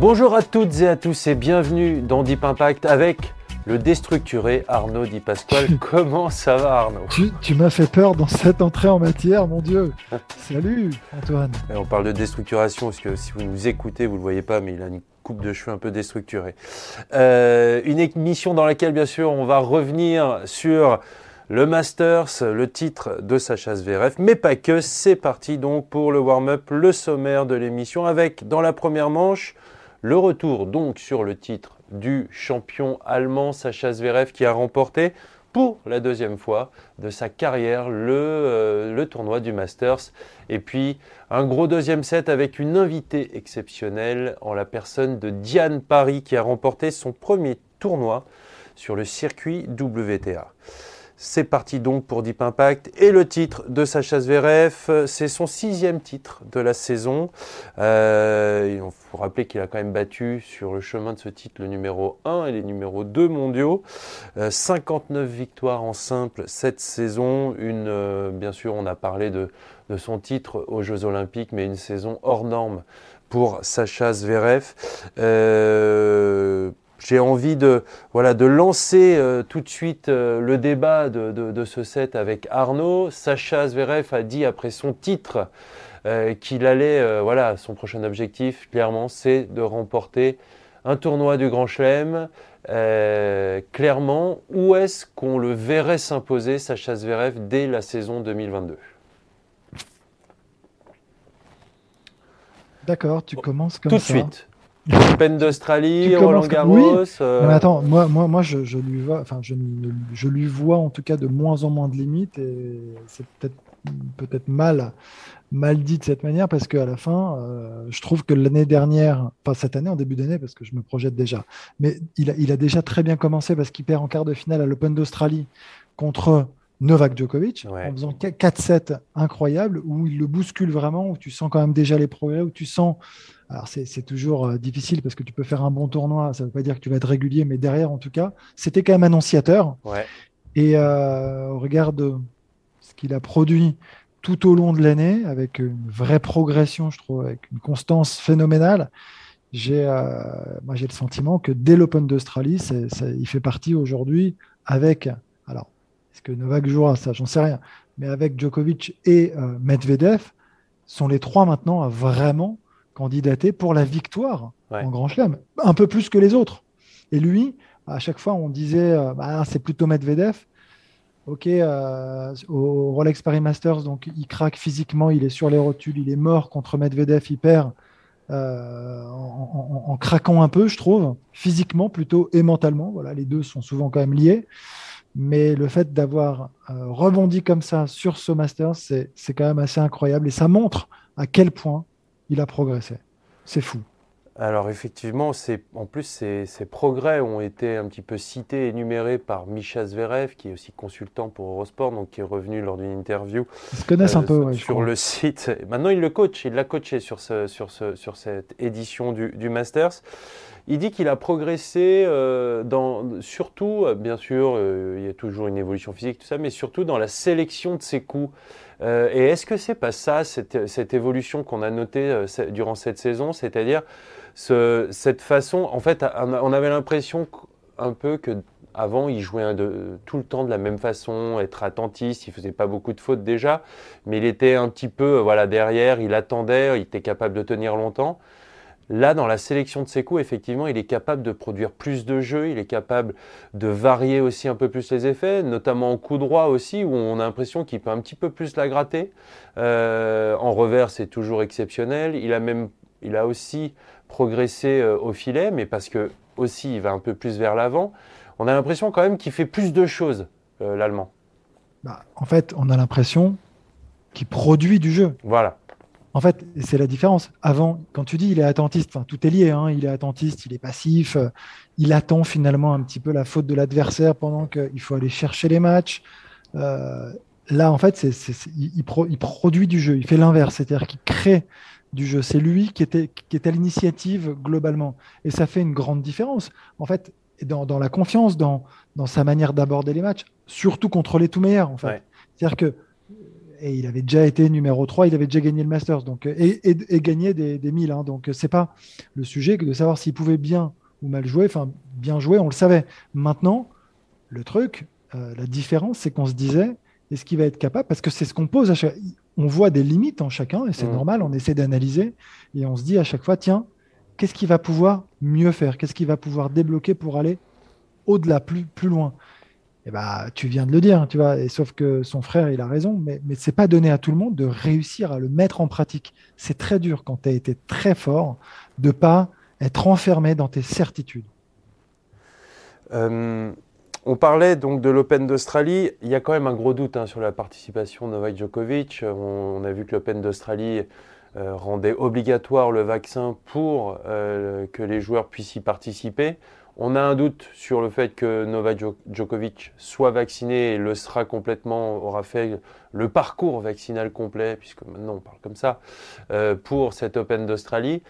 Bonjour à toutes et à tous et bienvenue dans Deep Impact avec le déstructuré Arnaud Di Pasquale. Comment ça va Arnaud? Tu, tu m'as fait peur dans cette entrée en matière, mon Dieu. Salut Antoine. Et On parle de déstructuration parce que si vous nous écoutez, vous ne le voyez pas, mais il a une coupe de cheveux un peu déstructurée. Euh, une émission dans laquelle, bien sûr, on va revenir sur le Masters, le titre de Sacha Zverev, mais pas que. C'est parti donc pour le warm-up, le sommaire de l'émission avec, dans la première manche, le retour donc sur le titre du champion allemand Sacha Zverev qui a remporté pour la deuxième fois de sa carrière le, euh, le tournoi du Masters. Et puis un gros deuxième set avec une invitée exceptionnelle en la personne de Diane Paris qui a remporté son premier tournoi sur le circuit WTA. C'est parti donc pour Deep Impact. Et le titre de Sacha Zverev, c'est son sixième titre de la saison. Euh, il faut rappeler qu'il a quand même battu sur le chemin de ce titre le numéro 1 et les numéros 2 mondiaux. Euh, 59 victoires en simple cette saison. Une, euh, bien sûr, on a parlé de, son titre aux Jeux Olympiques, mais une saison hors norme pour Sacha Zverev. Euh, j'ai envie de, voilà, de lancer euh, tout de suite euh, le débat de, de, de, ce set avec Arnaud. Sacha Zverev a dit après son titre euh, qu'il allait, voilà, son prochain objectif, clairement, c'est de remporter un tournoi du Grand Chelem. clairement, où est-ce qu'on le verrait s'imposer, Sacha Zverev, dès la saison 2022 D'accord, tu commences comme tout ça. Tout de suite. Open d'Australie, Roland Garros. Oui. Euh... Mais attends, moi, moi, moi je, je, lui vois, enfin, je, je, lui vois en tout cas de moins en moins de limites et c'est peut-être peut-être mal, mal dit de cette manière parce qu'à la fin, euh, je trouve que l'année dernière, pas cette année, en début d'année, parce que je me projette déjà, mais il a, il a déjà très bien commencé parce qu'il perd en quart de finale à l'Open d'Australie contre Novak Djokovic ouais. en faisant 4-7 incroyables où il le bouscule vraiment, où tu sens quand même déjà les progrès, où tu sens alors c'est toujours euh, difficile parce que tu peux faire un bon tournoi, ça ne veut pas dire que tu vas être régulier, mais derrière en tout cas, c'était quand même annonciateur. Ouais. Et euh, au regard de ce qu'il a produit tout au long de l'année, avec une vraie progression, je trouve, avec une constance phénoménale, j'ai euh, le sentiment que dès l'Open d'Australie, il fait partie aujourd'hui avec, est-ce que Novak jouera ça, j'en sais rien, mais avec Djokovic et euh, Medvedev, sont les trois maintenant à vraiment candidaté pour la victoire ouais. en Grand Chelem, un peu plus que les autres. Et lui, à chaque fois, on disait, euh, bah, c'est plutôt Medvedev. Ok, euh, au Rolex Paris Masters, donc il craque physiquement, il est sur les rotules, il est mort contre Medvedev, il perd euh, en, en, en, craquant un peu, je trouve, physiquement plutôt et mentalement. Voilà, les deux sont souvent quand même liés. Mais le fait d'avoir euh, rebondi comme ça sur ce Masters, c'est quand même assez incroyable et ça montre à quel point il a progressé. C'est fou. Alors effectivement, en plus ces, ces, progrès ont été un petit peu cités, énumérés par Misha Zverev, qui est aussi consultant pour Eurosport, donc qui est revenu lors d'une interview. Ils se connaissent euh, un peu, ouais, sur le site. Maintenant, il le coach, il l'a coaché sur, ce, sur, ce, sur cette édition du, du Masters. Il dit qu'il a progressé euh, dans, surtout, bien sûr, euh, il y a toujours une évolution physique, tout ça, mais surtout dans la sélection de ses coups. Euh, et est-ce que c'est pas ça, cette, cette évolution qu'on a notée euh, durant cette saison, c'est-à-dire ce, cette façon, en fait, on avait l'impression un peu que avant, il jouait tout le temps de la même façon, être attentiste, il faisait pas beaucoup de fautes déjà, mais il était un petit peu voilà derrière, il attendait, il était capable de tenir longtemps. Là, dans la sélection de ses coups, effectivement, il est capable de produire plus de jeux, il est capable de varier aussi un peu plus les effets, notamment en coup droit aussi, où on a l'impression qu'il peut un petit peu plus la gratter. Euh, en revers, c'est toujours exceptionnel. Il a même, il a aussi progressé euh, au filet, mais parce que aussi il va un peu plus vers l'avant. On a l'impression quand même qu'il fait plus de choses, euh, l'Allemand. bah, En fait, on a l'impression qu'il produit du jeu. Voilà. En fait, c'est la différence. Avant, quand tu dis il est attentiste, enfin, tout est lié. Hein, il est attentiste, il est passif. Euh, il attend finalement un petit peu la faute de l'adversaire pendant qu'il faut aller chercher les matchs. Euh, là, en fait, il, il, produit du jeu. Il fait l'inverse, c'est-à-dire qu'il crée du jeu. C'est lui qui était, qui était à l'initiative globalement. Et ça fait une grande différence. En fait, dans, dans la confiance, dans, dans sa manière d'aborder les matchs, surtout contre les tout meilleurs. En fait. C'est-à-dire que et il avait déjà été numéro 3, il avait déjà gagné le Masters donc, et, et, gagné des, des 1000. Hein, donc, c'est pas le sujet que de savoir s'il pouvait bien ou mal jouer. Enfin, bien jouer, on le savait. Maintenant, le truc, euh, la différence, c'est qu'on se disait est-ce qu'il va être capable? Parce que c'est ce qu'on pose à chaque On voit des limites en chacun et c'est mmh. normal, on essaie d'analyser et on se dit à chaque fois tiens, qu'est-ce qu'il va pouvoir mieux faire? Qu'est-ce qu'il va pouvoir débloquer pour aller au-delà, plus, plus loin? Eh bah, tu viens de le dire, tu vois, et sauf que son frère, il a raison, mais, mais ce n'est pas donné à tout le monde de réussir à le mettre en pratique. C'est très dur quand tu as été très fort de pas être enfermé dans tes certitudes. Euh, on parlait donc de l'Open d'Australie. Il y a quand même un gros doute hein, sur la participation de Novak Djokovic. On, a vu que l'Open d'Australie euh, rendait obligatoire le vaccin pour euh, que les joueurs puissent y participer. On a un doute sur le fait que Novak Djokovic soit vacciné et le sera complètement, aura fait le parcours vaccinal complet, puisque maintenant on parle comme ça, euh, pour cet Open d'Australie.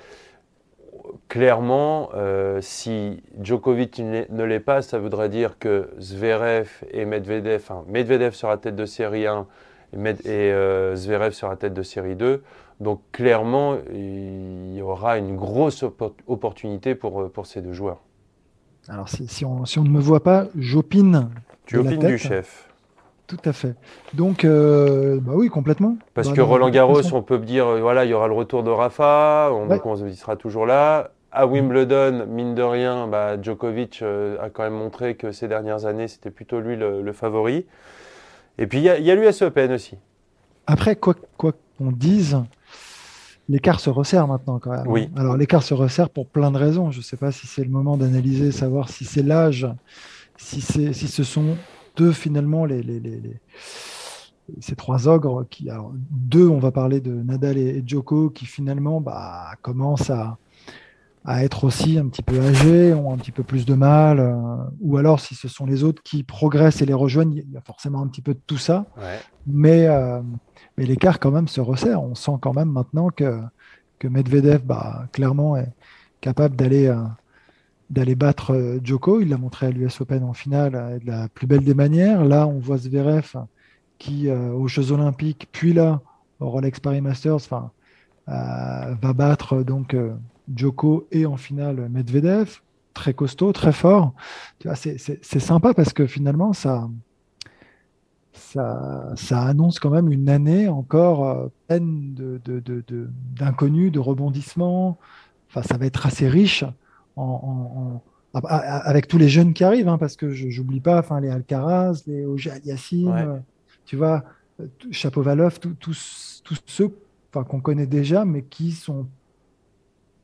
Clairement, euh, si Djokovic ne l'est pas, ça voudrait dire que Zverev et Medvedev, enfin Medvedev sera tête de série 1 et, euh, Zverev sera tête de série 2. Donc clairement, il y aura une grosse opportunité pour ces deux joueurs. Alors, si, on, ne me voit pas, j'opine. Tu opines du chef. Tout à fait. Donc, euh, bah oui, complètement. Parce bah que Roland Garros, on peut dire, euh, voilà, il y aura le retour de Rafa, on, il sera toujours là. À Wimbledon, mine de rien, bah, Djokovic euh, a quand même montré que ces dernières années, c'était plutôt lui le, favori. Et puis, il y a, l'US Open aussi. Après, quoi qu'on dise, l'écart se resserre maintenant quand même. Oui. Alors l'écart se resserre pour plein de raisons. Je ne sais pas si c'est le moment d'analyser, savoir si c'est l'âge, si, si ce sont deux finalement les, les, les, ces trois ogres qui, alors, deux, on va parler de Nadal et, Djoko, qui finalement bah, commencent à, à, être aussi un petit peu âgés, ont un petit peu plus de mal, euh, ou alors si ce sont les autres qui progressent et les rejoignent, il y a forcément un petit peu de tout ça. Mais euh, mais l'écart quand même se resserre. On sent quand même maintenant que, que Medvedev, bah, clairement, est capable d'aller euh, battre euh, Djoko. Il l'a montré à l'US Open en finale euh, de la plus belle des manières. Là, on voit Zverev qui, aux Jeux Olympiques, puis là, au Rolex Paris Masters, va battre donc Djoko et en finale Medvedev. Très costaud, très fort. C'est sympa parce que finalement, ça, ça, annonce quand même une année encore euh, pleine d'inconnus, de, rebondissements. Enfin, ça va être assez riche avec tous les jeunes qui arrivent, hein, parce que je n'oublie pas enfin, les Alcaraz, les Oja Aliassim, tu vois, Chapovalov, tous ceux qu'on connaît déjà, mais qui sont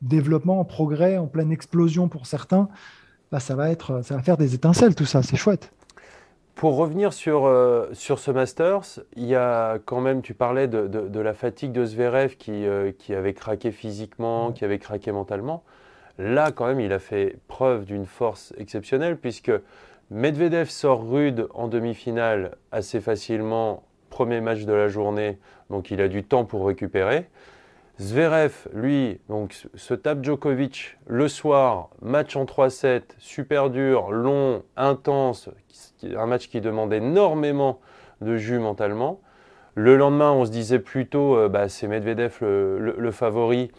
développement, en progrès, en pleine explosion pour certains. Bah, ça, va être, ça va faire des étincelles, tout ça, c'est chouette. Pour revenir sur, euh, sur ce Masters, il y a quand même, tu parlais de, de, la fatigue de Zverev qui, euh, qui avait craqué physiquement, qui avait craqué mentalement. Là, quand même, il a fait preuve d'une force exceptionnelle puisque Medvedev sort rude en demi-finale assez facilement, premier match de la journée, donc il a du temps pour récupérer. Zverev, lui, donc, se tape Djokovic le soir, match en 3-7, super dur, long, intense, un match qui demande énormément de jus mentalement. Le lendemain, on se disait plutôt, euh, bah, c'est Medvedev le, favori,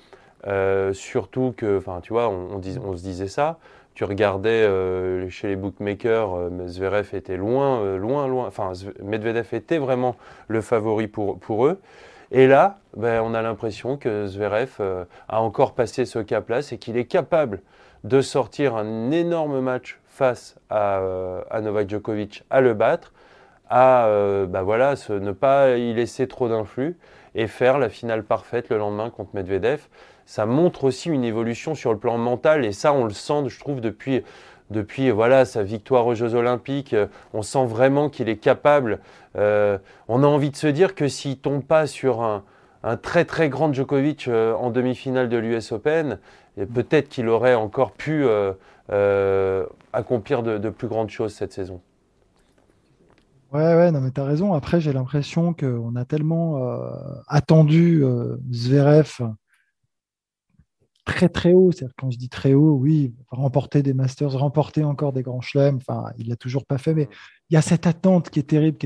euh, surtout que, enfin, tu vois, on, se disait ça. Tu regardais euh, chez les bookmakers, Zverev était loin, loin, loin. Enfin, Medvedev était vraiment le favori pour, pour eux. Et là, ben, on a l'impression que Zverev a encore passé ce cap-là, c'est qu'il est capable de sortir un énorme match face à, à Novak Djokovic à le battre, à bah voilà, ne pas y laisser trop d'influx et faire la finale parfaite le lendemain contre Medvedev. Ça montre aussi une évolution sur le plan mental et ça on le sent, je trouve, depuis, depuis voilà sa victoire aux Jeux Olympiques. On sent vraiment qu'il est capable. on a envie de se dire que s'il tombe pas sur un, très très grand Djokovic en demi-finale de l'US Open, peut-être qu'il aurait encore pu accomplir de plus grandes choses cette saison. Ouais, ouais, non, mais tu as raison. Après, j'ai l'impression qu'on a tellement euh, attendu euh, Zverev très très haut. C'est-à-dire, quand je dis très haut, oui, remporter des Masters, remporter encore des grands chelems. Enfin, il l'a toujours pas fait, mais il y a cette attente qui est terrible.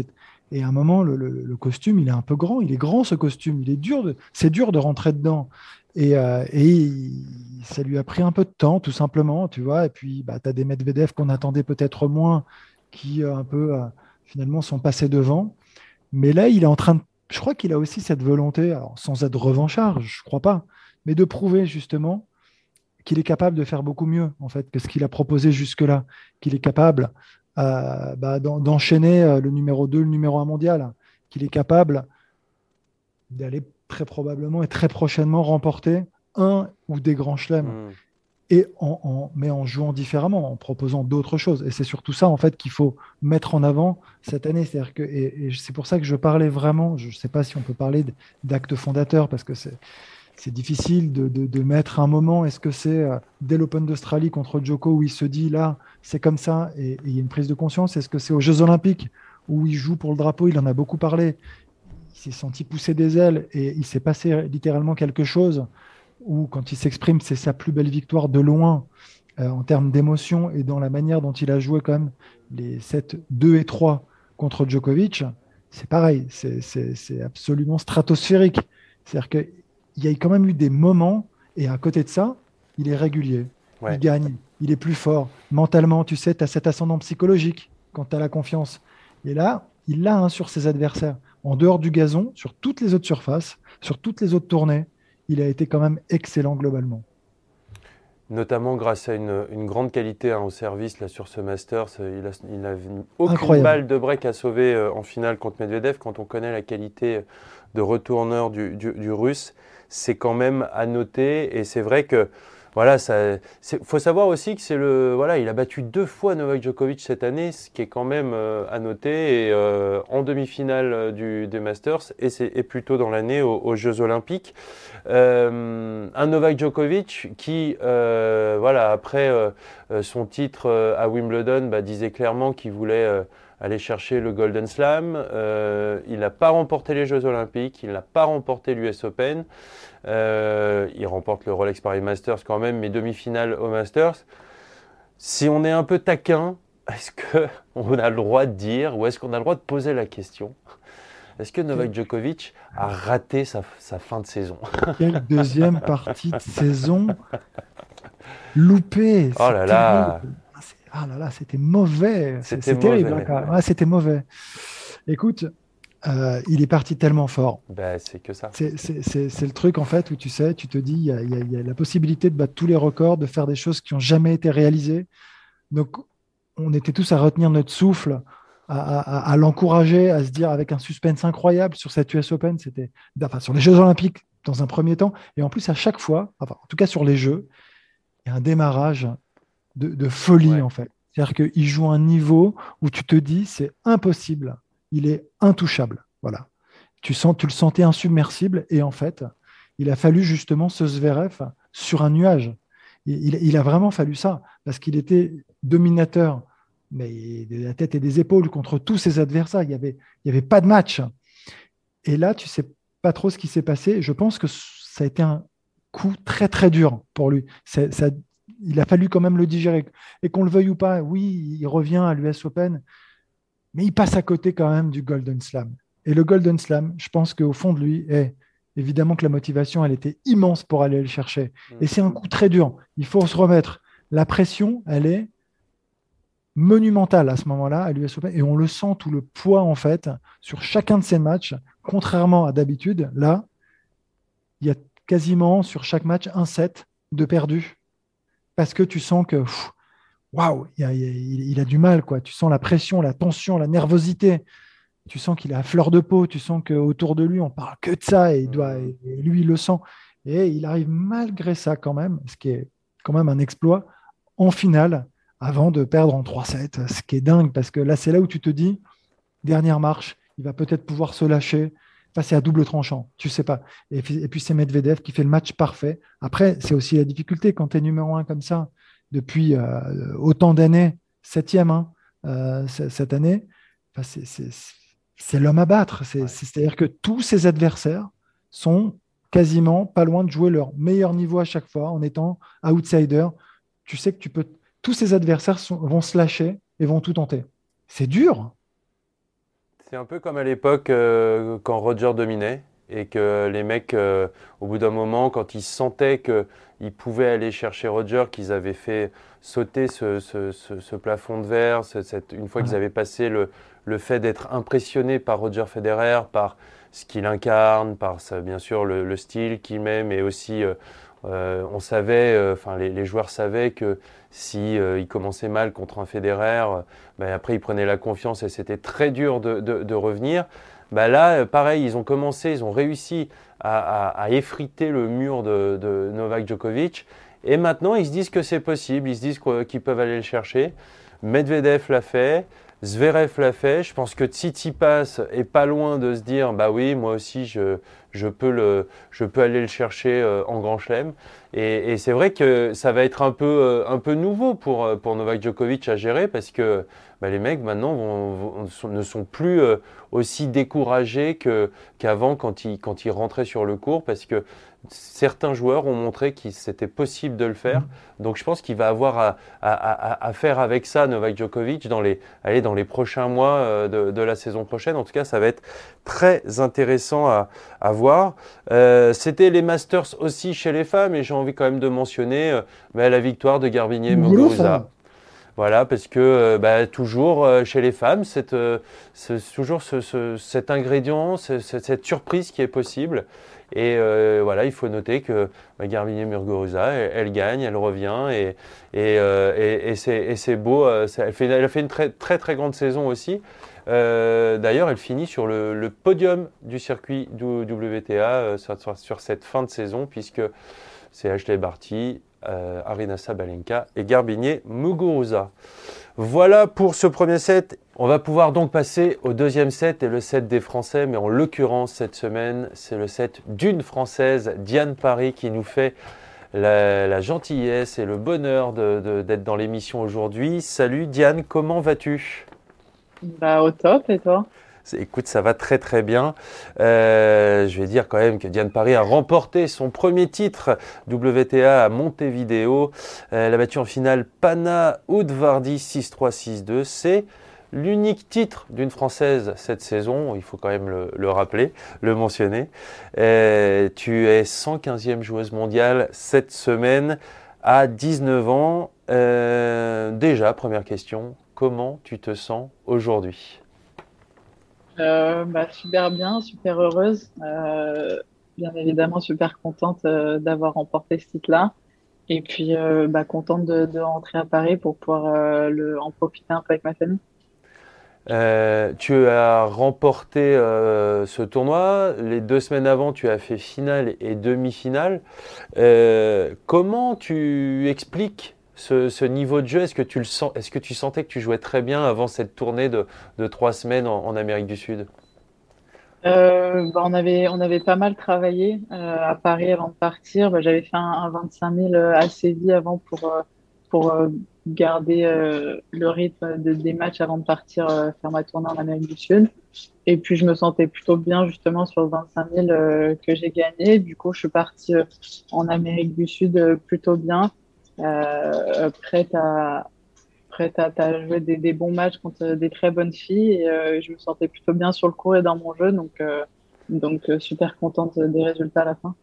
Et à un moment, le, costume, il est un peu grand. Il est grand ce costume. Il est dur. De... C'est dur de rentrer dedans. Et, euh, ça lui a pris un peu de temps, tout simplement, tu vois. Et puis, bah, tu as des Medvedev qu'on attendait peut-être moins, qui un peu finalement sont passés devant. Mais là, il est en train de. Je crois qu'il a aussi cette volonté, sans être revanchard, je crois pas, mais de prouver justement qu'il est capable de faire beaucoup mieux en fait que ce qu'il a proposé jusque-là, qu'il est capable euh, bah, d'enchaîner euh, le numéro 2, le numéro 1 mondial, qu'il est capable d'aller très probablement et très prochainement remporter un ou des grands chelems. Hmm et en, mais en jouant différemment, en proposant d'autres choses. Et c'est surtout ça, en fait, qu'il faut mettre en avant cette année. C'est-à-dire que, et, c'est pour ça que je parlais vraiment, je ne sais pas si on peut parler d'acte fondateur, parce que c'est, c'est difficile de, de, mettre un moment. Est-ce que c'est euh, dès l'Open d'Australie contre Joko où il se dit là, c'est comme ça, et il y a une prise de conscience? Est-ce que c'est aux Jeux Olympiques où il joue pour le drapeau? Il en a beaucoup parlé. Il s'est senti pousser des ailes et il s'est passé littéralement quelque chose où quand il s'exprime, c'est sa plus belle victoire de loin euh, en termes d'émotion et dans la manière dont il a joué quand même les 7, 2 et 3 contre Djokovic, c'est pareil, c'est absolument stratosphérique. C'est-à-dire qu'il y a quand même eu des moments, et à côté de ça, il est régulier, il gagne, il est plus fort. Mentalement, tu sais, tu as cet ascendant psychologique quand tu as la confiance. Et là, il l'a sur ses adversaires. En dehors du gazon, sur toutes les autres surfaces, sur toutes les autres tournées, il a été quand même excellent globalement. Notamment grâce à une, grande qualité hein, au service là, sur ce Masters. Il n'a aucune balle de break à sauver euh, en finale contre Medvedev. Quand on connaît la qualité de retourneur du, du russe, c'est quand même à noter. Et c'est vrai que voilà, il faut savoir aussi que c'est le, voilà, il a battu deux fois Novak Djokovic cette année, ce qui est quand même euh, à noter, et euh, en demi-finale euh, du, des Masters, et c'est plutôt dans l'année aux, Jeux Olympiques. un Novak Djokovic qui, voilà, après son titre à Wimbledon, bah, disait clairement qu'il voulait aller chercher le Golden Slam. il n'a pas remporté les Jeux Olympiques, il n'a pas remporté l'US Open. Euh, il remporte le Rolex Paris Masters quand même, mais demi-finale au Masters. Si on est un peu taquin, est-ce qu'on a le droit de dire ou est-ce qu'on a le droit de poser la question Est-ce que Novak Djokovic a raté sa, fin de saison? Quelle deuxième partie de saison loupée? Oh là là Ah là là, c'était mauvais. C'était terrible. Hein, c'était mauvais. Écoute, euh, il est parti tellement fort. Ben, c'est que ça. C'est le truc, en fait, où tu sais, tu te dis, il y, a, la possibilité de battre tous les records, de faire des choses qui n'ont jamais été réalisées. Donc, on était tous à retenir notre souffle, à, l'encourager, à se dire avec un suspense incroyable sur cette US Open, c'était, enfin, sur les Jeux Olympiques dans un premier temps, et en plus, à chaque fois, enfin, en tout cas sur les Jeux, il y a un démarrage de, folie, en fait. C'est-à-dire qu'il joue un niveau où tu te dis, c'est impossible il est intouchable. Voilà. Tu, sens, tu le sentais insubmersible et en fait, il a fallu justement ce Zverev sur un nuage. Il, a vraiment fallu ça parce qu'il était dominateur, mais de la tête et des épaules contre tous ses adversaires. Il n'y avait, il y avait pas de match. Et là, tu sais pas trop ce qui s'est passé. Je pense que ça a été un coup très très dur pour lui. Ça, il a fallu quand même le digérer. Et qu'on le veuille ou pas, oui, il revient à l'US Open mais il passe à côté quand même du Golden Slam. Et le Golden Slam, je pense qu'au fond de lui, évidemment que la motivation, elle était immense pour aller le chercher. Et c'est un coup très dur. Il faut se remettre. La pression, elle est monumentale à ce moment-là à l'US Open. Et on le sent tout le poids, en fait, sur chacun de ces matchs. Contrairement à d'habitude, là, il y a quasiment sur chaque match un set de perdu. Parce que tu sens que waouh, il, a du mal, quoi. Tu sens la pression, la tension, la nervosité. Tu sens qu'il est à fleur de peau. Tu sens qu'autour de lui, on parle que de ça et, il doit, lui, il le sent. Et il arrive malgré ça, quand même, ce qui est quand même un exploit, en finale, avant de perdre en 3-7, ce qui est dingue, parce que là, c'est là où tu te dis, dernière marche, il va peut-être pouvoir se lâcher, passer à double tranchant, tu sais pas. Et puis, et puis c'est Medvedev qui fait le match parfait. Après, c'est aussi la difficulté quand tu es numéro un comme ça, depuis euh, autant d'années, septième hein, euh, cette année, c'est l'homme à battre. C'est-à-dire que tous ses adversaires sont quasiment pas loin de jouer leur meilleur niveau à chaque fois en étant outsider. Tu sais que tu peux, tous ses adversaires vont se lâcher et vont tout tenter. C'est dur. C'est un peu comme à l'époque euh, quand Roger dominait et que les mecs, euh, au bout d'un moment, quand ils sentaient qu'ils pouvaient aller chercher Roger, qu'ils avaient fait sauter ce, plafond de verre, une fois qu'ils avaient passé le, fait d'être impressionnés par Roger Federer, par ce qu'il incarne, par bien sûr le, style qu'il met, mais aussi euh, euh, on savait, euh, enfin les, joueurs savaient que si ils commençaient mal contre un Federer, ben, après ils prenaient la confiance et c'était très dur de, revenir. Ben là, pareil, ils ont commencé, ils ont réussi à, effriter le mur de, de, Novak Djokovic. Et maintenant, ils se disent que c'est possible, ils se disent qu'ils peuvent aller le chercher. Medvedev l'a fait. Zverev l'a fait. Je pense que Tsitsipas est pas loin de se dire bah oui, moi aussi je, je, peux, le, je peux aller le chercher euh, en Grand Chelem. Et, c'est vrai que ça va être un peu, euh, un peu nouveau pour, euh, pour Novak Djokovic à gérer parce que bah, les mecs maintenant ne sont plus aussi découragés qu'avant quand, ils, quand ils rentraient sur le court parce que certains joueurs ont montré qu'il c'était possible de le faire. Mm. Donc je pense qu'il va avoir à, faire avec ça Novak Djokovic dans les, allez, dans les prochains mois euh, de, la saison prochaine. En tout cas, ça va être très intéressant à, voir. Euh, c'était les Masters aussi chez les femmes et j'ai envie quand même de mentionner euh, bah, la victoire de Garbinier Muguruza. Voilà, parce que bah, toujours chez les femmes, c'est toujours cet ingrédient, cette surprise qui est possible. Et euh, voilà, il faut noter que bah, Garbiñe Muguruza, elle, gagne, elle revient et, euh, c'est beau. Euh, elle, a fait une très très, grande saison aussi. D'ailleurs, elle finit sur le, podium du circuit WTA sur, sur, cette fin de saison, puisque c'est Ashley Barty, Arina Sabalenka et Garbiñe Muguruza. Voilà pour ce premier set. On va pouvoir donc passer au deuxième set et le set des Français, mais en l'occurrence cette semaine, c'est le set d'une Française, Diane Paris, qui nous fait la, gentillesse et le bonheur d'être dans l'émission aujourd'hui. Salut Diane, comment vas-tu? Bah au top et toi? Écoute, ça va très très bien. Euh, je vais dire quand même que Diane Paris a remporté son premier titre WTA à Montevideo. Elle a battu en finale Pana Udvardi 6-3, 6-2. C'est l'unique titre d'une Française cette saison, il faut quand même le, rappeler, le mentionner. Euh, tu es 115e joueuse mondiale cette semaine à 19 ans. Euh, déjà, première question, comment tu te sens aujourd'hui? euh, bah, super bien, super heureuse. Euh, bien évidemment, super contente euh, d'avoir remporté ce titre-là. Et puis, bah, contente de, rentrer à Paris pour pouvoir le, en profiter un peu avec ma famille. tu as remporté ce tournoi. Les deux semaines avant, tu as fait finale et demi-finale. comment tu expliques ce, niveau de jeu, est-ce que tu le sens, est-ce que tu sentais que tu jouais très bien avant cette tournée de, trois semaines en, Amérique du Sud? Euh, bah, on, avait, on avait pas mal travaillé euh, à Paris avant de partir. Bah, j'avais fait un, 25 000 à Séville avant pour, euh, pour garder le rythme des matchs avant de partir faire ma tournée en Amérique du Sud. Et puis je me sentais plutôt bien justement sur le 25 000 que j'ai gagné. Du coup, je suis partie en Amérique du Sud plutôt bien. Euh, prête à prête à, jouer des, bons matchs contre des très bonnes filles. Et euh, je me sentais plutôt bien sur le cours et dans mon jeu, donc euh, donc super contente des résultats à la fin.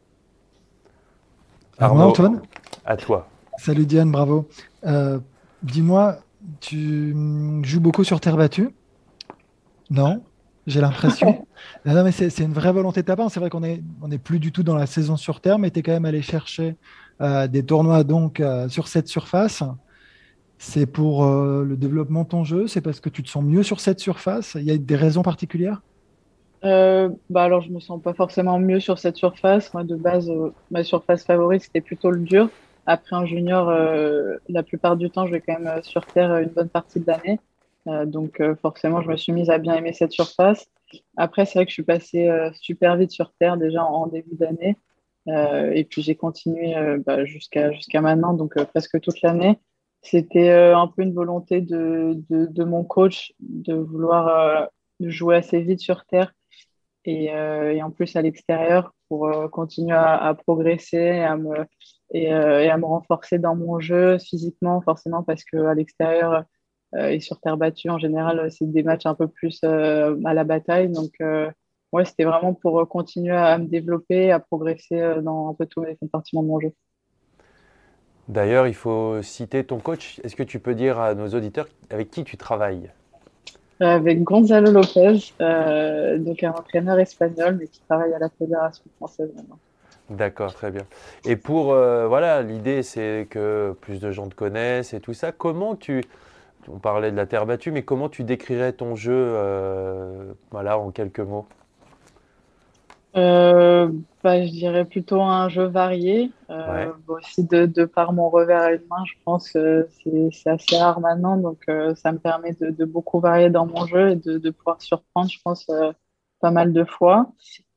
Arnaud, Antoine? À toi. Salut Diane, bravo. Dis-moi, tu joues beaucoup sur terre battue? Non J'ai l'impression. non, mais c'est une vraie volonté de ta part. C'est vrai qu'on n'est on est plus du tout dans la saison sur terre, mais tu es quand même allé chercher euh, des tournois donc euh, sur cette surface. C'est pour euh, le développement de ton jeu C'est parce que tu te sens mieux sur cette surface? Il y a des raisons particulières? Bah alors je me sens pas forcément mieux sur cette surface. Moi de base, ma surface favorite c'était plutôt le dur. après un junior, la plupart du temps, je vais quand même sur terre une bonne partie de l'année. donc forcément, je me suis mise à bien aimer cette surface. Après, c'est vrai que je suis passée super vite sur terre déjà en, début d'année. Et puis j'ai continué bah, jusqu'à jusqu'à maintenant, donc presque toute l'année. C'était un peu une volonté de, de, mon coach de vouloir jouer assez vite sur terre et, en plus à l'extérieur pour continuer à, progresser et à, me, et, à me renforcer dans mon jeu physiquement, forcément, parce qu'à l'extérieur et sur terre battue, en général, c'est des matchs un peu plus à la bataille. Donc, ouais, c'était vraiment pour continuer à, me développer, à progresser dans un peu tous les compartiments de mon jeu. D'ailleurs, il faut citer ton coach. Est-ce que tu peux dire à nos auditeurs avec qui tu travailles? Avec Gonzalo Lopez, euh, donc un entraîneur espagnol, mais qui travaille à la Fédération française maintenant. D'accord, très bien. Et pour, euh, voilà, l'idée c'est que plus de gens te connaissent et tout ça. Comment tu, on parlait de la terre battue, mais comment tu décrirais ton jeu, euh, voilà, en quelques mots? Euh, bah, je dirais plutôt un jeu varié. Euh, aussi de, de, par mon revers à une main, je pense que c'est assez rare maintenant, donc euh, ça me permet de, de, beaucoup varier dans mon jeu et de, de pouvoir surprendre, je pense, euh, pas mal de fois.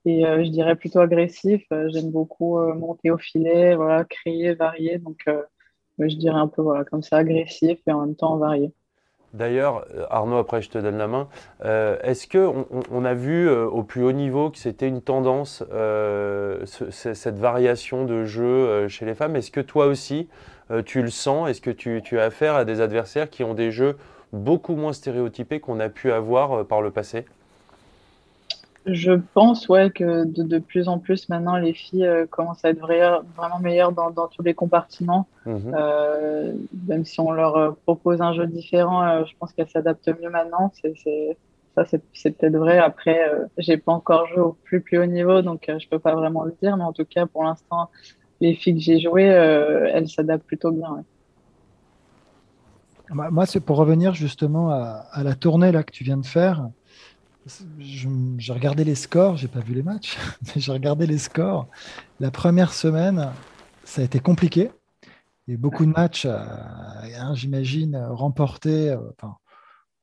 Et je dirais plutôt agressif. J'aime beaucoup monter au filet, voilà, créer, varier. Donc je dirais un peu voilà, comme ça, agressif et en même temps varié. D'ailleurs, euh, Arnaud, après je te donne la main, euh, est-ce qu'on on a vu euh, au plus haut niveau que c'était une tendance, cette variation de jeu chez les femmes? Est-ce que toi aussi, tu le sens? Est-ce que tu, tu, as affaire à des adversaires qui ont des jeux beaucoup moins stéréotypés qu'on a pu avoir par le passé? Je pense ouais, que de, de, plus en plus maintenant, les filles euh, commencent à être vraiment meilleures dans, dans, tous les compartiments. Mhm. Euh, même si on leur euh, propose un jeu différent, euh, je pense qu'elles s'adaptent mieux maintenant. C'est, c'est, ça, c'est, c'est peut-être vrai. Après, j'ai pas encore joué au plus plus haut niveau, donc je peux pas vraiment le dire. Mais en tout cas, pour l'instant, les filles que j'ai jouées, elles s'adaptent plutôt bien. Ouais. Moi, c'est pour revenir justement à, à, la tournée là, que tu viens de faire j'ai regardé les scores, j'ai pas vu les matchs, mais j'ai regardé les scores. La première semaine, ça a été compliqué. Il y a eu beaucoup de matchs, euh, j'imagine, remportés, euh, enfin,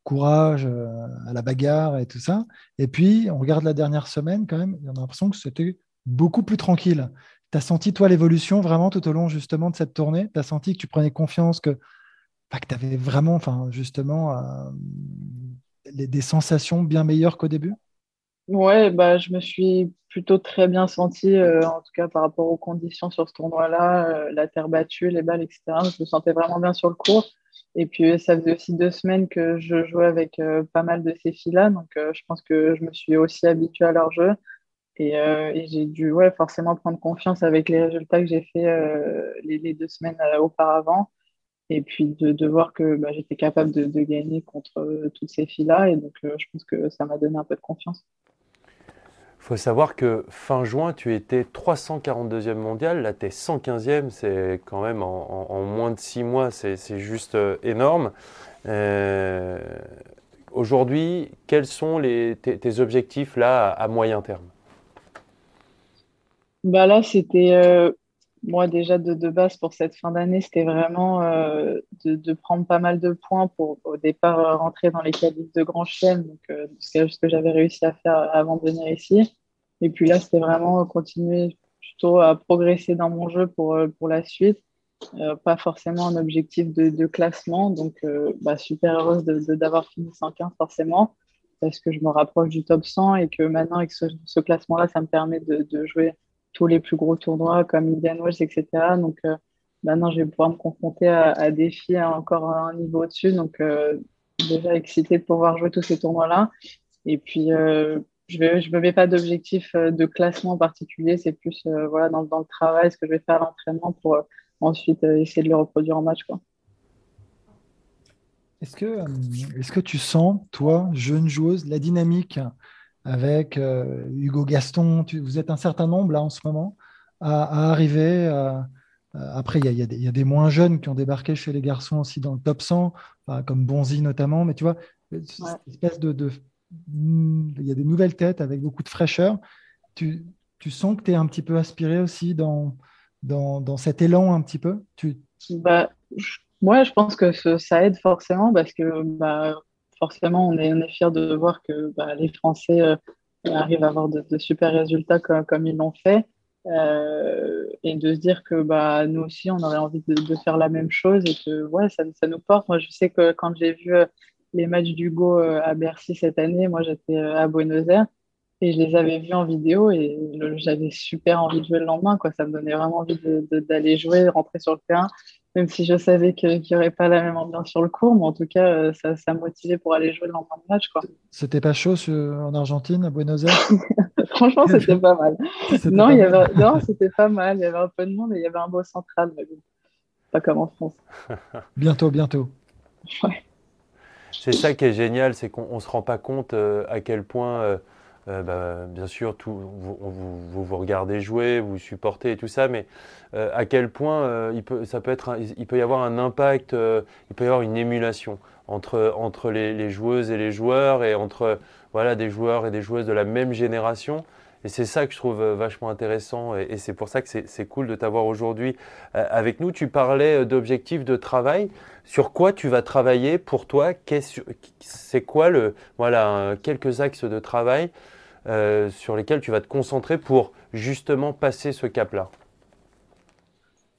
courage euh, à la bagarre et tout ça. Et puis, on regarde la dernière semaine quand même, on a l'impression que c'était beaucoup plus tranquille. Tu as senti, toi, l'évolution vraiment tout au long justement de cette tournée? Tu as senti que tu prenais confiance, que, que tu avais vraiment, enfin, justement, des sensations bien meilleures qu'au début? Ouais, bah, je me suis plutôt très bien sentie, euh, en tout cas par rapport aux conditions sur ce tournoi-là, euh, la terre battue, les balles, etc. Je me sentais vraiment bien sur le cours. Et puis, ça faisait aussi deux semaines que je jouais avec euh, pas mal de ces filles-là. Donc, je pense que je me suis aussi habituée à leur jeu. Et, j'ai dû ouais, forcément prendre confiance avec les résultats que j'ai fait les, deux semaines auparavant et puis de, de voir que bah, j'étais capable de, de, gagner contre euh, toutes ces filles-là. Et donc, euh, je pense que ça m'a donné un peu de confiance. Il faut savoir que fin juin, tu étais 342e mondial. Là, tu es 115e. C'est quand même en, en, moins de six mois, c'est juste euh, énorme. Euh, Aujourd'hui, quels sont les, tes, tes, objectifs là à, à moyen terme? Bah Là, c'était moi déjà de, de, base pour cette fin d'année, c'était vraiment euh, de, de, prendre pas mal de points pour au départ euh, rentrer dans les qualifs de Grand Chelem, donc euh, ce que j'avais réussi à faire avant de venir ici. Et puis là, c'était vraiment continuer plutôt à progresser dans mon jeu pour, pour la suite, pas forcément un objectif de, classement. Donc, bah, super heureuse d'avoir fini 115 forcément, parce que je me rapproche du top 100 et que maintenant avec ce, classement-là, ça me permet de jouer tous les plus gros tournois comme Indian Wells, etc. Donc euh, maintenant, je vais pouvoir me confronter à, des filles encore un niveau au-dessus. Donc euh, déjà excité de pouvoir jouer tous ces tournois-là. Et puis, euh, je ne me mets pas d'objectif de classement en particulier. C'est plus voilà, dans, le travail, ce que je vais faire à l'entraînement pour ensuite essayer de le reproduire en match. Est-ce que, est-ce que tu sens, toi, jeune joueuse, la dynamique avec euh, Hugo Gaston. vous êtes un certain nombre là en ce moment à, arriver. Euh, après, il y, y, a des moins jeunes qui ont débarqué chez les garçons aussi dans le top 100, comme Bonzi notamment. Mais tu vois, cette espèce de, il y a des nouvelles têtes avec beaucoup de fraîcheur. Tu, tu sens que tu es un petit peu aspiré aussi dans, dans, dans, cet élan un petit peu? Tu... bah, Moi, je pense que ça aide forcément parce que bah, forcément, on est, on fiers de voir que bah, les Français euh, arrivent à avoir de, super résultats comme, ils l'ont fait. Euh, et de se dire que bah, nous aussi, on aurait envie de, de, faire la même chose et que ouais, ça, nous porte. Moi, je sais que quand j'ai vu les matchs du Go à Bercy cette année, moi j'étais à Buenos Aires et je les avais vus en vidéo et j'avais super envie de jouer le lendemain. Ça me donnait vraiment envie d'aller jouer, rentrer sur le terrain, même si je savais qu'il n'y aurait pas la même ambiance sur le cours. Mais en tout cas, euh, ça, ça me motivait pour aller jouer le lendemain de match. C'était pas chaud en Argentine, à Buenos Aires? Franchement, c'était pas mal. Non, il y avait... non c'était pas mal. Il y avait un peu de monde et il y avait un beau central. Mais Pas comme en France. bientôt, bientôt. Ouais. C'est ça qui est génial, c'est qu'on ne se rend pas compte euh, à quel point... Euh, euh, bah, bien sûr, vous, vous, regardez jouer, vous supportez et tout ça, mais euh, à quel point euh, il, peut, ça peut être il peut y avoir un impact, il peut y avoir une émulation entre, entre les, joueuses et les joueurs et entre voilà, des joueurs et des joueuses de la même génération. Et c'est ça que je trouve vachement intéressant et c'est pour ça que c'est cool de t'avoir aujourd'hui avec nous. Tu parlais d'objectifs de travail. Sur quoi tu vas travailler pour toi? C'est quoi le voilà quelques axes de travail euh, sur lesquels tu vas te concentrer pour justement passer ce cap-là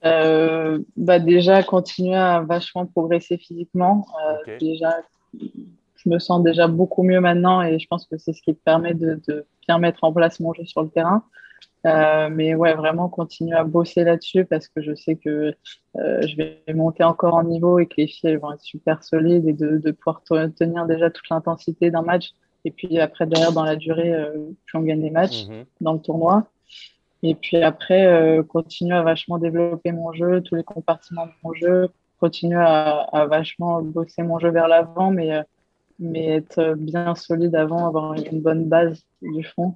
euh, bah Déjà, continuer à vachement progresser physiquement. Euh, déjà, je me sens déjà beaucoup mieux maintenant et je pense que c'est ce qui te permet de, bien mettre en place mon jeu sur le terrain. mais ouais, vraiment continuer à bosser là-dessus parce que je sais que je vais monter encore en niveau et que les filles elles vont être super solides et de, de pouvoir tenir déjà toute l'intensité d'un match. Et puis après, derrière, dans la durée, euh, plus on gagne des matchs mhm. dans le tournoi. Et puis après, euh, continuer à vachement développer mon jeu, tous les compartiments de mon jeu, continuer à, vachement bosser mon jeu vers l'avant, mais, euh, mais être bien solide avant, avoir une bonne base du fond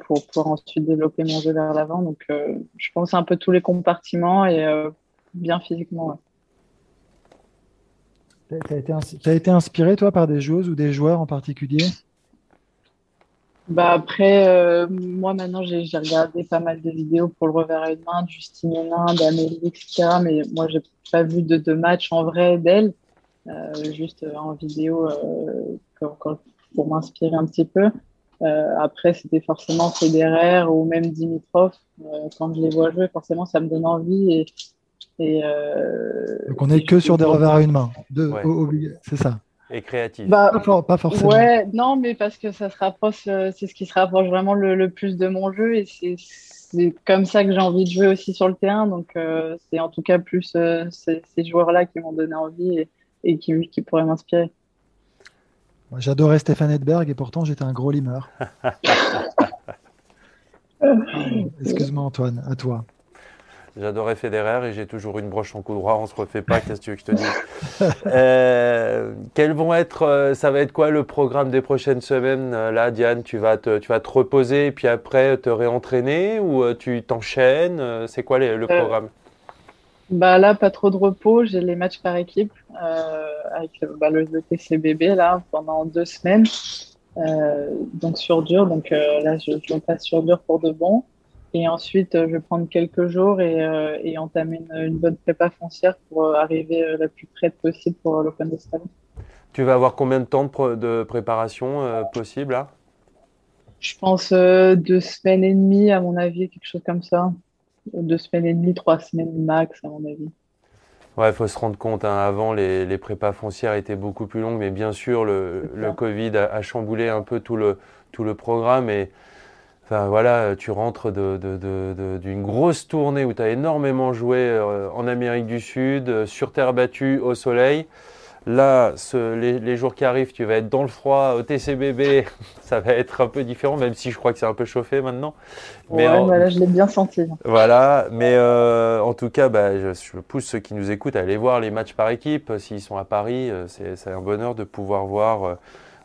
pour pouvoir ensuite développer mon jeu vers l'avant. Donc, je pense un peu tous les compartiments et bien physiquement. Tu as, été inspiré, toi, par des joueuses ou des joueurs en particulier? Bah après, euh, moi maintenant j'ai regardé pas mal de vidéos pour le revers à une main, Justine Hénin, d'Amélie, etc. Mais moi j'ai pas vu de, de match en vrai d'elle, euh, juste en vidéo euh, pour m'inspirer un petit peu. après c'était forcément Federer ou même Dimitrov. quand je les vois jouer, forcément ça me donne envie et et, euh, Donc on n'est que sur des revers à une main. C'est ça. Et créatif. Bah, pas, forcément. Ouais, non, mais parce que ça se rapproche, euh, c'est ce qui se rapproche vraiment le, plus de mon jeu et c'est comme ça que j'ai envie de jouer aussi sur le terrain. Donc euh, c'est en tout cas plus ces, joueurs-là qui m'ont donné envie et, qui, qui pourraient m'inspirer. J'adorais Stéphane Edberg et pourtant j'étais un gros limeur. Excuse-moi Antoine, à toi. J'adorais Federer et j'ai toujours une broche en coup droit. On se refait pas. Qu'est-ce que tu veux que je te dise? Euh, Quels vont être euh, Ça va être quoi le programme des prochaines semaines? Euh, Là, Diane, tu vas te, tu vas te reposer et puis après te réentraîner ou tu t'enchaînes? C'est quoi le programme? Bah là, pas trop de repos. J'ai les matchs par équipe avec bah, le, TCBB là pendant deux semaines. donc sur dur. Donc là, je, je passe sur dur pour de bon. Et ensuite, euh, je vais prendre quelques jours et, euh, et entamer une, bonne prépa foncière pour euh, arriver la plus près possible pour l'Open d'Australie. Tu vas avoir combien de temps de, préparation possible là? Je pense deux semaines et demie, à mon avis, quelque chose comme ça. Deux semaines et demie, trois semaines max, à mon avis. Ouais, il faut se rendre compte, hein, avant les, les, prépas foncières étaient beaucoup plus longues, mais bien sûr, le, le Covid a, a, chamboulé un peu tout le, tout le programme. Et Enfin voilà, tu rentres d'une grosse tournée où tu as énormément joué euh, en Amérique du Sud, euh, sur terre battue, au soleil. Là, les, jours qui arrivent, tu vas être dans le froid, au TCBB, ça va être un peu différent, même si je crois que c'est un peu chauffé maintenant. Mais voilà, je l'ai bien senti. Voilà, mais euh, en tout cas, bah, je, pousse ceux qui nous écoutent à aller voir les matchs par équipe. S'ils sont à Paris, c'est un bonheur de pouvoir voir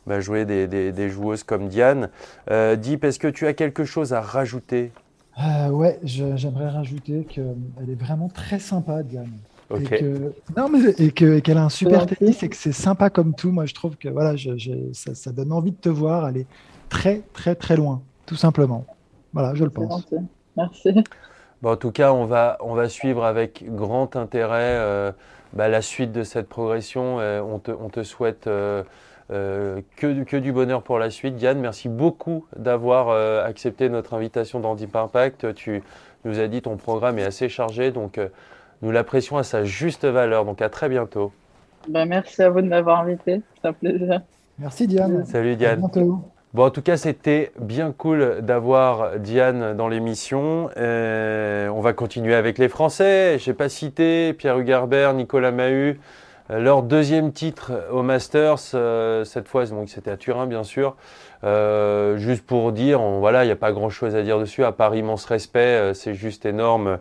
bah, jouer des, des, joueuses comme Diane. Euh, Deep, est-ce que tu as quelque chose à rajouter? Euh, Ouais, j'aimerais rajouter qu'elle est vraiment très sympa, Diane. Et que, non, mais, et qu'elle a un super tennis et que c'est sympa comme tout. Moi, je trouve que voilà, je, ça, ça, donne envie de te voir aller très, très, très loin, tout simplement. Voilà, je le pense. Merci. en tout cas, on va, on va suivre avec grand intérêt bah, la suite de cette progression. on, te, on, te, souhaite que, que, du bonheur pour la suite. Diane, merci beaucoup d'avoir accepté notre invitation dans Deep Impact. Tu nous as dit ton programme est assez chargé, donc nous l'apprécions à sa juste valeur. Donc à très bientôt. Ben, merci à vous de m'avoir invité. C'est un plaisir. Merci Diane. Salut Diane. Bon, en tout cas, c'était bien cool d'avoir Diane dans l'émission. Euh, on va continuer avec les Français. Je n'ai pas cité Pierre Hugerbert, Nicolas Mahut. Euh, leur deuxième titre au Masters, euh, cette fois, c'était à Turin, bien sûr. juste pour dire, voilà, il n'y a pas grand-chose à dire dessus, à part immense respect. c'est juste énorme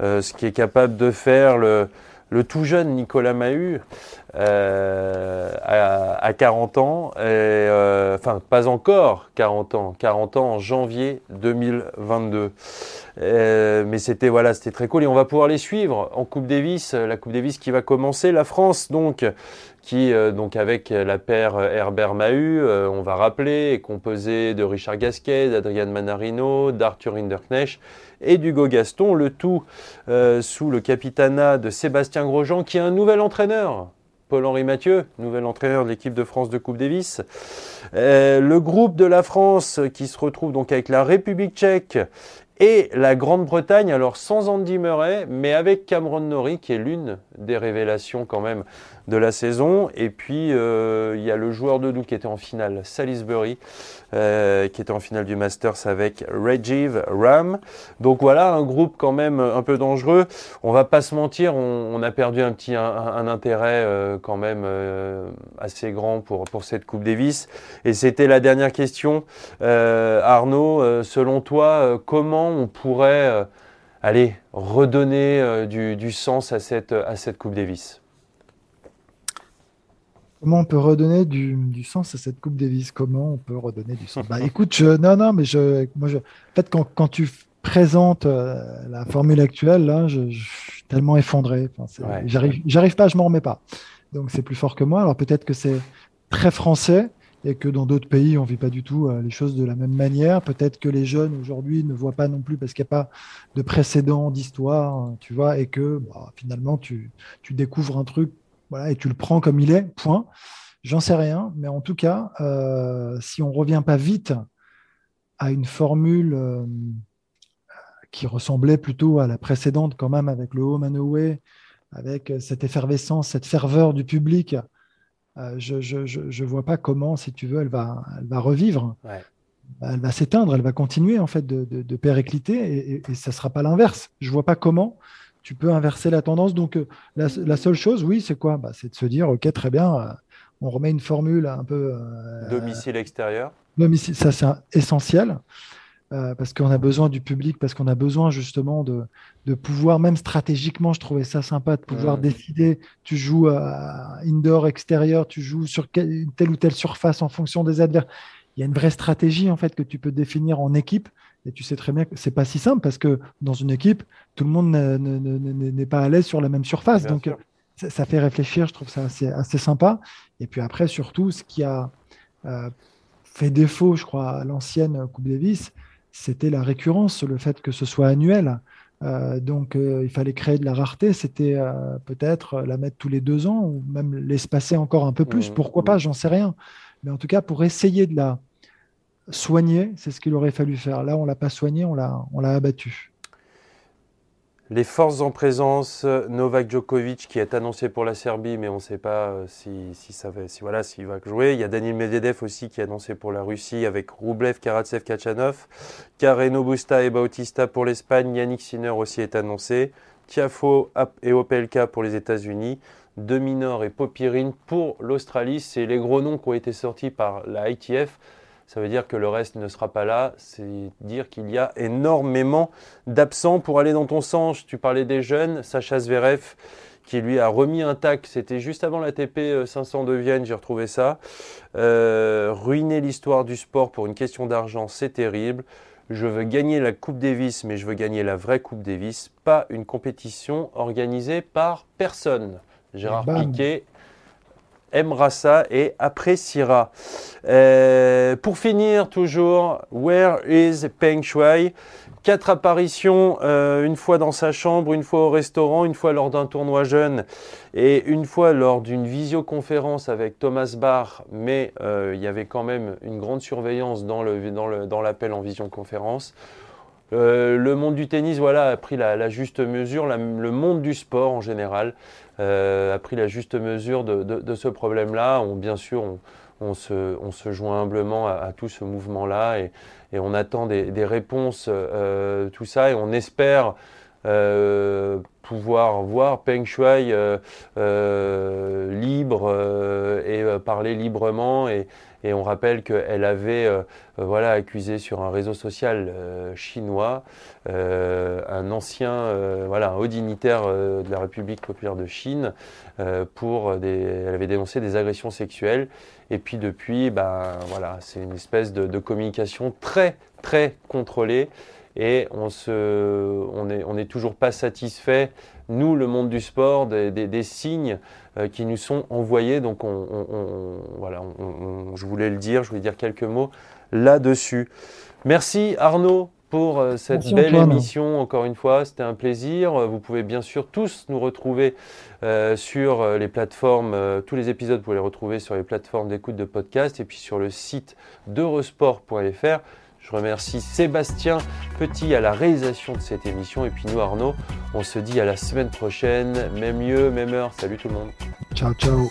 ce qui est capable de faire le, le tout jeune Nicolas Mahut euh, à, 40 ans, euh, enfin pas encore 40 ans, 40 ans en janvier 2022. Euh, mais c'était voilà, c'était très cool et on va pouvoir les suivre en Coupe Davis, la Coupe Davis qui va commencer, la France donc qui avec la paire Herbert Mahut, on va rappeler, est composée de Richard Gasquet, d'Adrian Manarino, d'Arthur Hinderknecht et d'Hugo Gaston, le tout sous le capitanat de Sébastien Grosjean qui est un nouvel entraîneur Paul-Henri Mathieu, nouvel entraîneur de l'équipe de France de Coupe Davis. Euh, le groupe de la France qui se retrouve donc avec la République tchèque et la Grande-Bretagne, alors sans Andy Murray, mais avec Cameron Norrie, qui est l'une des révélations quand même de la saison. Et puis, euh, il y a le joueur de doux qui était en finale, Salisbury, euh, qui était en finale du Masters avec Rajiv Ram. Donc voilà, un groupe quand même un peu dangereux. On va pas se mentir, on, a perdu un petit un, intérêt euh, quand même assez grand pour, pour cette Coupe Davis. Et c'était la dernière question. Arnaud, selon toi, comment on pourrait aller redonner du, du, sens à cette, à cette Coupe Davis Comment on peut redonner du, sens à cette Coupe Davis? Comment on peut redonner du sens? Bah écoute, je, non, non, mais je, moi, je, en fait, quand, quand tu présentes euh, la formule actuelle, là, je, suis tellement effondré. Enfin, J'arrive, j'arrive pas, je m'en remets pas. Donc c'est plus fort que moi. Alors peut-être que c'est très français et que dans d'autres pays, on vit pas du tout euh, les choses de la même manière. Peut-être que les jeunes aujourd'hui ne voient pas non plus parce qu'il n'y a pas de précédent d'histoire, tu vois, et que bah, finalement tu, découvres un truc voilà, et tu le prends comme il est, point. J'en sais rien, mais en tout cas, euh, si on ne revient pas vite à une formule euh, qui ressemblait plutôt à la précédente, quand même, avec le home and away, avec cette effervescence, cette ferveur du public, euh, je ne vois pas comment, si tu veux, elle va, elle va revivre. Elle va s'éteindre, elle va continuer en fait de, de, péricliter et, ça ne sera pas l'inverse. Je ne vois pas comment tu peux inverser la tendance. Donc, euh, la, seule chose, oui, c'est quoi? Bah, C'est de se dire, OK, très bien, euh, on remet une formule un peu. Euh, domicile extérieur. Domicile, ça, c'est essentiel. Parce qu'on a besoin du public, parce qu'on a besoin justement de, de, pouvoir, même stratégiquement, je trouvais ça sympa de pouvoir décider, tu joues indoor, extérieur, tu joues sur telle ou telle surface en fonction des adversaires. Il y a une vraie stratégie en fait que tu peux définir en équipe et tu sais très bien que c'est pas si simple parce que dans une équipe, tout le monde n'est pas à l'aise sur la même surface. Donc, ça, fait réfléchir. Je trouve ça assez, sympa. Et puis après, surtout, ce qui a euh, fait défaut, je crois, à l'ancienne Coupe Davis, c'était la récurrence, le fait que ce soit annuel. Euh, donc, euh, il fallait créer de la rareté. C'était peut-être la mettre tous les deux ans ou même l'espacer encore un peu plus. Mmh, Pourquoi mmh. pas J'en sais rien. Mais en tout cas, pour essayer de la, soigner, c'est ce qu'il aurait fallu faire. Là, on l'a pas soigné, on l'a, on l'a abattu. Les forces en présence, Novak Djokovic qui est annoncé pour la Serbie, mais on ne sait pas euh, si, ça va, si, s'il va jouer. Il y a Daniel Medvedev aussi qui est annoncé pour la Russie avec Rublev, Karatsev, Kachanov. Carreno Busta et Bautista pour l'Espagne. Yannick Sinner aussi est annoncé. Tiafo et Opelka pour les États-Unis. Deminor et Popirine pour l'Australie. C'est les gros noms qui ont été sortis par la ITF ça veut dire que le reste ne sera pas là. C'est dire qu'il y a énormément d'absents. Pour aller dans ton sens, tu parlais des jeunes, Sacha Zverev qui lui a remis un tac, c'était juste avant la TP 500 de Vienne, j'ai retrouvé ça. Euh, ruiner l'histoire du sport pour une question d'argent, c'est terrible. Je veux gagner la Coupe Davis, mais je veux gagner la vraie Coupe Davis, pas une compétition organisée par personne. Gérard Piquet aimera ça et appréciera. Euh, pour finir, toujours, Where is Peng Shui Quatre apparitions, euh, une fois dans sa chambre, une fois au restaurant, une fois lors d'un tournoi jeune et une fois lors d'une visioconférence avec Thomas Barr, mais euh, il y avait quand même une grande surveillance dans l'appel le, dans le, en visioconférence. Le monde du tennis voilà, a pris la, juste mesure, le monde du sport en général a pris la juste mesure de, ce problème-là. Bien sûr, on, se, on, se, joint humblement à, tout ce mouvement-là et, et on attend des, réponses, euh, tout ça, et on espère euh, pouvoir voir Peng Shuai euh, libre et parler librement. Et, on rappelle qu'elle avait voilà, accusé sur un réseau social chinois un ancien, voilà, un haut dignitaire de la République populaire de Chine pour des, elle avait dénoncé des agressions sexuelles. Et puis depuis, ben, voilà, c'est une espèce de, communication très, très contrôlée. Et on n'est on est, on est toujours pas satisfait, nous, le monde du sport, des, des, signes euh, qui nous sont envoyés. Donc, on, voilà, je voulais le dire, je voulais dire quelques mots là-dessus. Merci Arnaud pour euh, cette belle émission. Encore une fois, c'était un plaisir. Vous pouvez bien sûr tous nous retrouver euh, sur les plateformes. tous les épisodes, vous pouvez les retrouver sur les plateformes d'écoute de podcast et puis sur le site d'eurosport.fr. Je remercie Sébastien Petit à la réalisation de cette émission. Et puis nous, Arnaud, on se dit à la semaine prochaine. Même lieu, même heure. Salut tout le monde. Ciao, ciao.